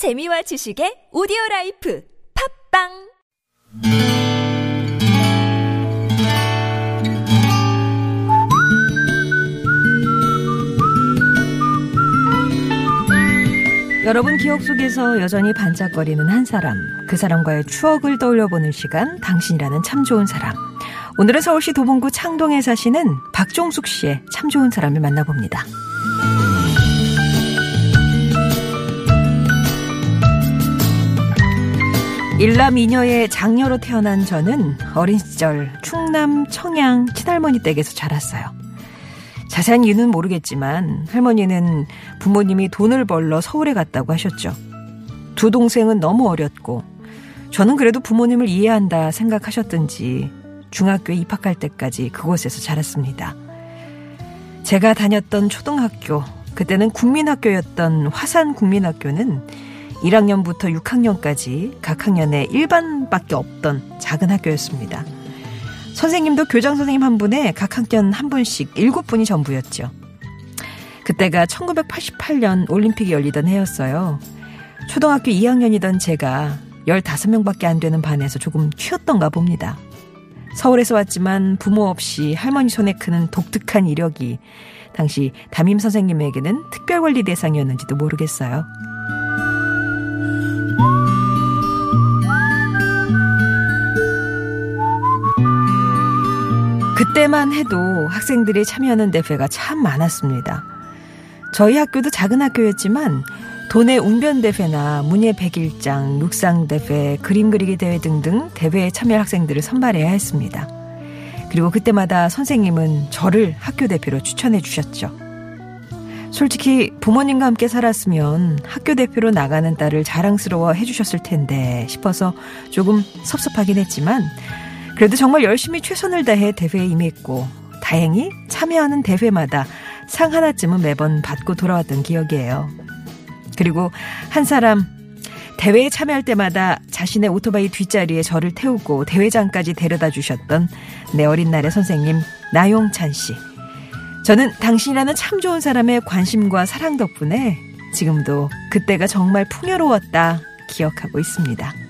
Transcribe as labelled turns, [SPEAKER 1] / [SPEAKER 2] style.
[SPEAKER 1] 재미와 지식의 오디오 라이프 팟빵
[SPEAKER 2] 여러분 기억 속에서 여전히 반짝거리는 한 사람, 그 사람과의 추억을 떠올려보는 시간, 당신이라는 참 좋은 사람. 오늘은 서울시 도봉구 창동에 사시는 박종숙 씨의 참 좋은 사람을 만나봅니다. 일남 이녀의 장녀로 태어난 저는 어린 시절 충남 청양 친할머니 댁에서 자랐어요. 자세한 이유는 모르겠지만 할머니는 부모님이 돈을 벌러 서울에 갔다고 하셨죠. 두 동생은 너무 어렸고 저는 그래도 부모님을 이해한다 생각하셨든지 중학교에 입학할 때까지 그곳에서 자랐습니다. 제가 다녔던 초등학교, 그때는 국민학교였던 화산 국민학교는 1학년부터 6학년까지 각 학년에 일반밖에 없던 작은 학교였습니다. 선생님도 교장 선생님 한 분에 각 학년 한 분씩 일곱 분이 전부였죠. 그때가 1988년 올림픽이 열리던 해였어요. 초등학교 2학년이던 제가 15명밖에 안 되는 반에서 조금 튀었던가 봅니다. 서울에서 왔지만 부모 없이 할머니 손에 크는 독특한 이력이 당시 담임 선생님에게는 특별관리 대상이었는지도 모르겠어요. 그때만 해도 학생들이 참여하는 대회가 참 많았습니다. 저희 학교도 작은 학교였지만 도내 웅변대회나 문예 백일장, 육상대회, 그림 그리기 대회 등등 대회에 참여할 학생들을 선발해야 했습니다. 그리고 그때마다 선생님은 저를 학교 대표로 추천해 주셨죠. 솔직히 부모님과 함께 살았으면 학교 대표로 나가는 딸을 자랑스러워 해주셨을 텐데 싶어서 조금 섭섭하긴 했지만 그래도 정말 열심히 최선을 다해 대회에 임했고 다행히 참여하는 대회마다 상 하나쯤은 매번 받고 돌아왔던 기억이에요. 그리고 한 사람 대회에 참여할 때마다 자신의 오토바이 뒷자리에 저를 태우고 대회장까지 데려다 주셨던 내 어린 날의 선생님 나용찬 씨. 저는 당신이라는 참 좋은 사람의 관심과 사랑 덕분에 지금도 그때가 정말 풍요로웠다 기억하고 있습니다.